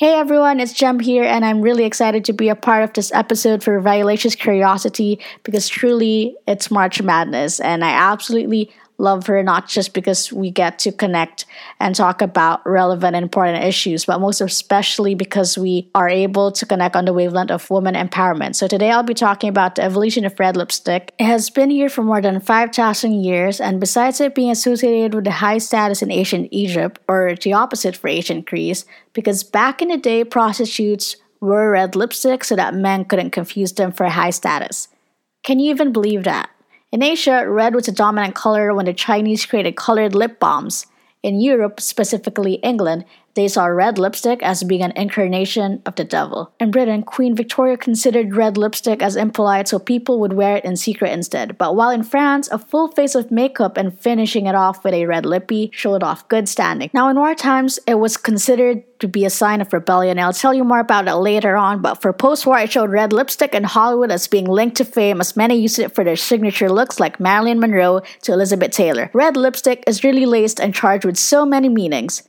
Hey everyone, it's Jem here, and I'm really excited to be a part of this episode for Vivacious Curiosity because truly it's March Madness, and I absolutely love her not just because we get to connect and talk about relevant and important issues, but most especially because we are able to connect on the wavelength of women empowerment. So today I'll be talking about the evolution of red lipstick. It has been here for more than 5,000 years, and besides it being associated with the high status in ancient Egypt, or the opposite for ancient Greece, because back in the day, prostitutes wore red lipstick so that men couldn't confuse them for high status. Can you even believe that? In Asia, red was a dominant color when the Chinese created colored lip balms. In Europe, specifically England, they saw red lipstick as being an incarnation of the devil. In Britain, Queen Victoria considered red lipstick as impolite, so people would wear it in secret instead. But while in France, a full face of makeup and finishing it off with a red lippy showed off good standing. Now, in war times, it was considered to be a sign of rebellion. I'll tell you more about it later on, but for post war, it showed red lipstick in Hollywood as being linked to fame, as many used it for their signature looks like Marilyn Monroe to Elizabeth Taylor. Red lipstick is really laced and charged with so many meanings.